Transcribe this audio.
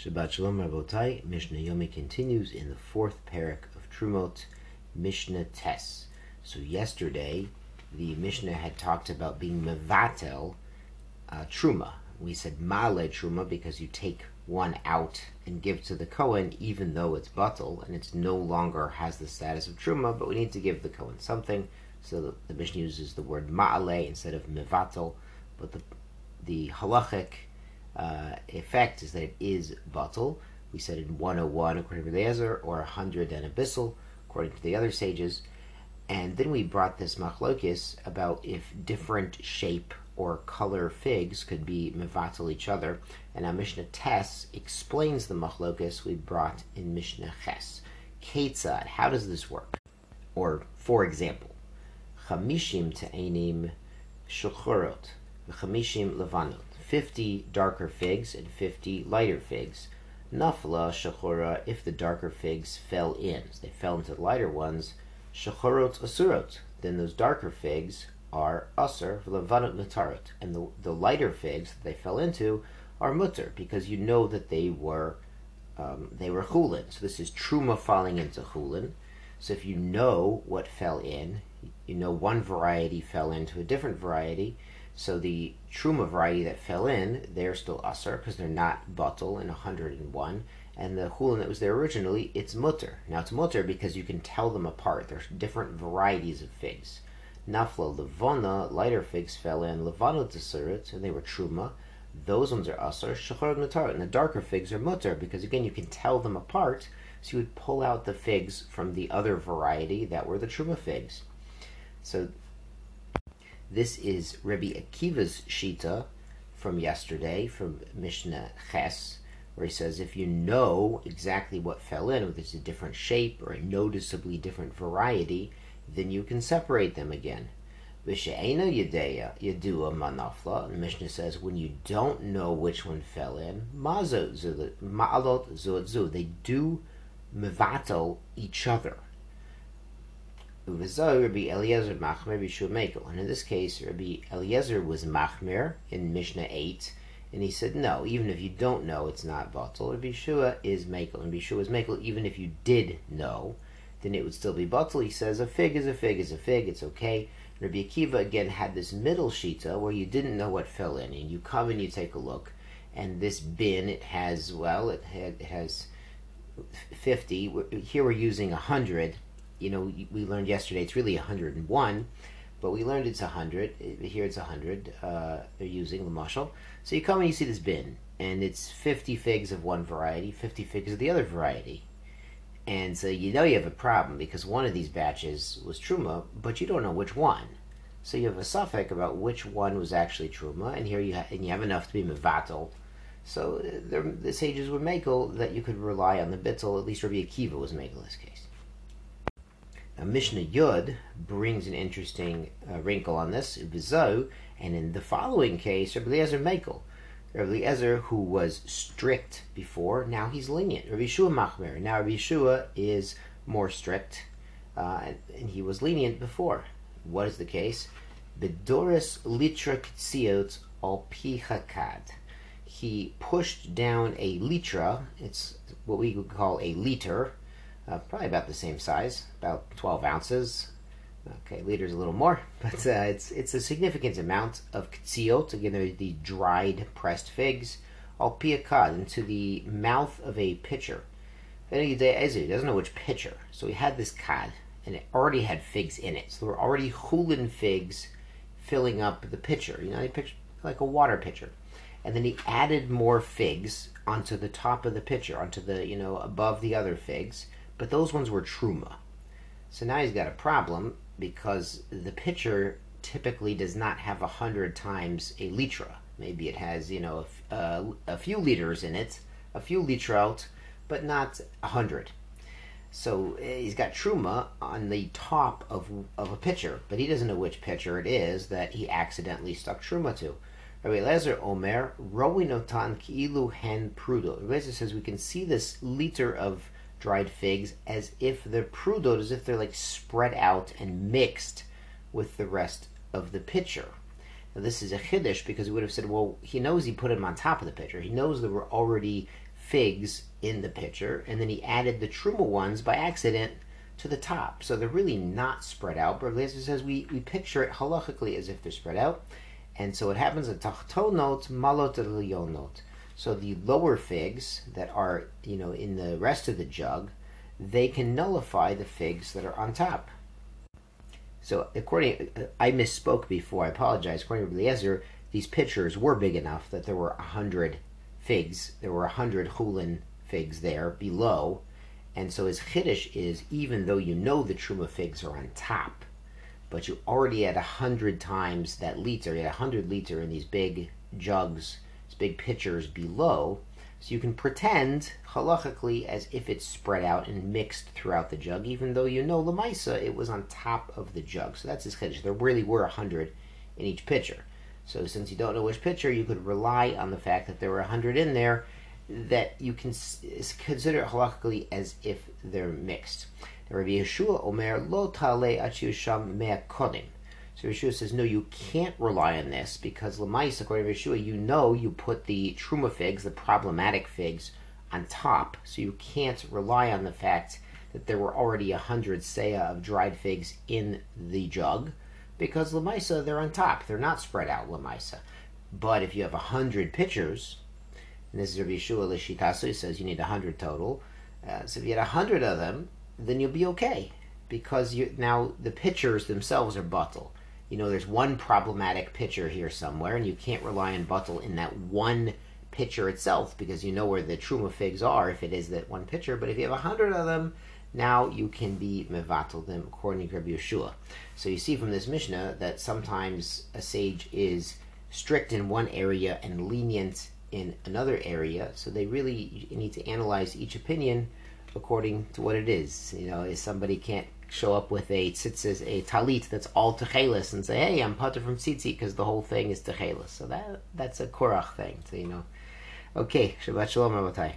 Shabbat Shalom Rabotai. Mishnah Yomi continues in the fourth parak of Trumot, Mishnah Tes. So yesterday, the Mishnah had talked about being mevatel uh, truma. We said ma'ale truma because you take one out and give to the Kohen, even though it's batel and it's no longer has the status of truma. But we need to give the Kohen something. So the, Mishnah uses the word ma'ale instead of mevatel. But the the halachic uh, effect is that it is batal. We said in 101 according to the Eliezer, or 100 and a bissel according to the other sages. And then we brought this machlokis about if different shape or color figs could be mevatel each other. And our Mishnah Tes explains the machlokis we brought in Mishnah Ches. Ketzad, how does this work? Or, for example, chamishim te'enim shuchurot, chamishim levanot. 50 darker figs and 50 lighter figs. Nafla shachora, if the darker figs fell in, so they fell into the lighter ones, shachorot asurot, then those darker figs are asur levanot mutarot, and the, the lighter figs that they fell into are mutter, because you know that they were um, they were chulin. So this is truma falling into chulin. So if you know what fell in, you know one variety fell into a different variety, so the truma variety that fell in, they're still asar because they're not batal in 101. And the hulin that was there originally, it's mutter. Now it's mutter because you can tell them apart. There's different varieties of figs. Nafla levana, lighter figs fell in. Levano tsurit, and they were truma. Those ones are asar. Shachar mutar, and the darker figs are mutter because again you can tell them apart. So you would pull out the figs from the other variety that were the truma figs. So this is Rabbi Akiva's Shita from yesterday, from Mishnah Ches, where he says if you know exactly what fell in, whether it's a different shape or a noticeably different variety, then you can separate them again. Vishaena Yadeya Yadua Manafla. The Mishnah says when you don't know which one fell in, Ma'alot Zuadzu, they do mevatel each other. Rabbi Eliezer Machmer Bishua Mekel. And in this case, Rabbi Eliezer was Machmer in Mishnah 8, and he said, no, even if you don't know, it's not Batal. Rabbi Shua is Mekel, and Bishua is Mekel, even if you did know, then it would still be Batal. He says, a fig is a fig is a fig, it's okay. Rabbi Akiva again had this middle shita where you didn't know what fell in, and you come and you take a look, and this bin, it has, well, it, it has 50. Here we're using 100 you know, we learned yesterday it's really 101, but we learned it's 100. Here it's 100. Uh, they're using the mushal. So you come and you see this bin, and it's 50 figs of one variety, 50 figs of the other variety. And so you know you have a problem because one of these batches was truma, but you don't know which one. So you have a safek about which one was actually truma, and here you ha- and you have enough to be mevatel. So uh, the sages were makel that you could rely on the bittel. At least Rabbi Akiva was makel in this case. Now, Mishnah Yud brings an interesting uh, wrinkle on this, and in the following case, Rabbi Eliezer Mekel. Rabbi Eliezer, who was strict before, now he's lenient. Rabbi Yeshua Machmer, now Rabbi Yeshua is more strict, uh, and, and, he was lenient before. What is the case? Bedoris litra ktziot al pichakad. He pushed down a litra, it's what we would call a liter, uh, probably about the same size, about 12 ounces. Okay, liters a little more, but uh, it's it's a significant amount of ktziot, again, they're the dried pressed figs, al piakad, into the mouth of a pitcher. Then he doesn't know which pitcher, so he had this kad, and it already had figs in it. So there were already chulin figs filling up the pitcher, you know, like a water pitcher. And then he added more figs onto the top of the pitcher, onto the, you know, above the other figs but those ones were truma. So now he's got a problem because the pitcher typically does not have a hundred times a litra. Maybe it has, you know, a, uh, a few liters in it, a few litrout, but not a hundred. So eh, he's got truma on the top of, of a pitcher, but he doesn't know which pitcher it is that he accidentally stuck truma to. Rabbi Lezer Omer, Rowinotan Ki'ilu Hen Prudo. Rabbi says we can see this liter of dried figs as if they're prudot, as if they're like spread out and mixed with the rest of the pitcher. Now this is a chiddush because he would have said, well, he knows he put them on top of the pitcher. He knows there were already figs in the pitcher, and then he added the truma ones by accident to the top. So they're really not spread out. But Eliezer says we, we picture it halachically as if they're spread out. And so what happens at tachtonot malot note. So the lower figs that are, you know, in the rest of the jug, they can nullify the figs that are on top. So according, I misspoke before. I apologize. According to Eliezer, these pitchers were big enough that there were a hundred figs. There were a hundred chulin figs there below, and so his chiddush is even though you know the truma figs are on top, but you already had a hundred times that liter. You had a hundred liter in these big jugs, these big pitchers below. So you can pretend halachically as if it's spread out and mixed throughout the jug, even though you know lemaisa it was on top of the jug. So that's his chiddush. There really were a hundred in each pitcher. So since you don't know which pitcher, you could rely on the fact that there were a hundred in there that you can consider halakhically as if they're mixed. Now, Rabbi Yeshua Omer lo tale sham mea kodim. So Yeshua says, no, you can't rely on this because Lamais, according to Yeshua, you know you put the truma figs, the problematic figs, on top, so you can't rely on the fact that there were already a hundred seah of dried figs in the jug, because Lamaisa, they're on top. They're not spread out, Lamaisa. But if you have a hundred pitchers, and this is Rabbi Yeshua Lishitasu, he says you need a hundred total. Uh, so if you had a hundred of them, then you'll be okay. Because you now the pitchers themselves are batel. You know, there's one problematic pitcher here somewhere, and you can't rely on Buttle in that one pitcher itself because you know where the truma figs are if it is that one pitcher. But if you have a hundred of them, now you can be mevatel them according to Rabbi Yeshua. So you see from this Mishnah that sometimes a sage is strict in one area and lenient in another area. So they really need to analyze each opinion according to what it is. You know, if somebody can't show up with a tzitzis, a talit that's all techelis and say, hey, I'm putter from tzitzi because the whole thing is techelis. So that that's a korach thing. So, you know. Okay, Shabbat Shalom, Rabotai.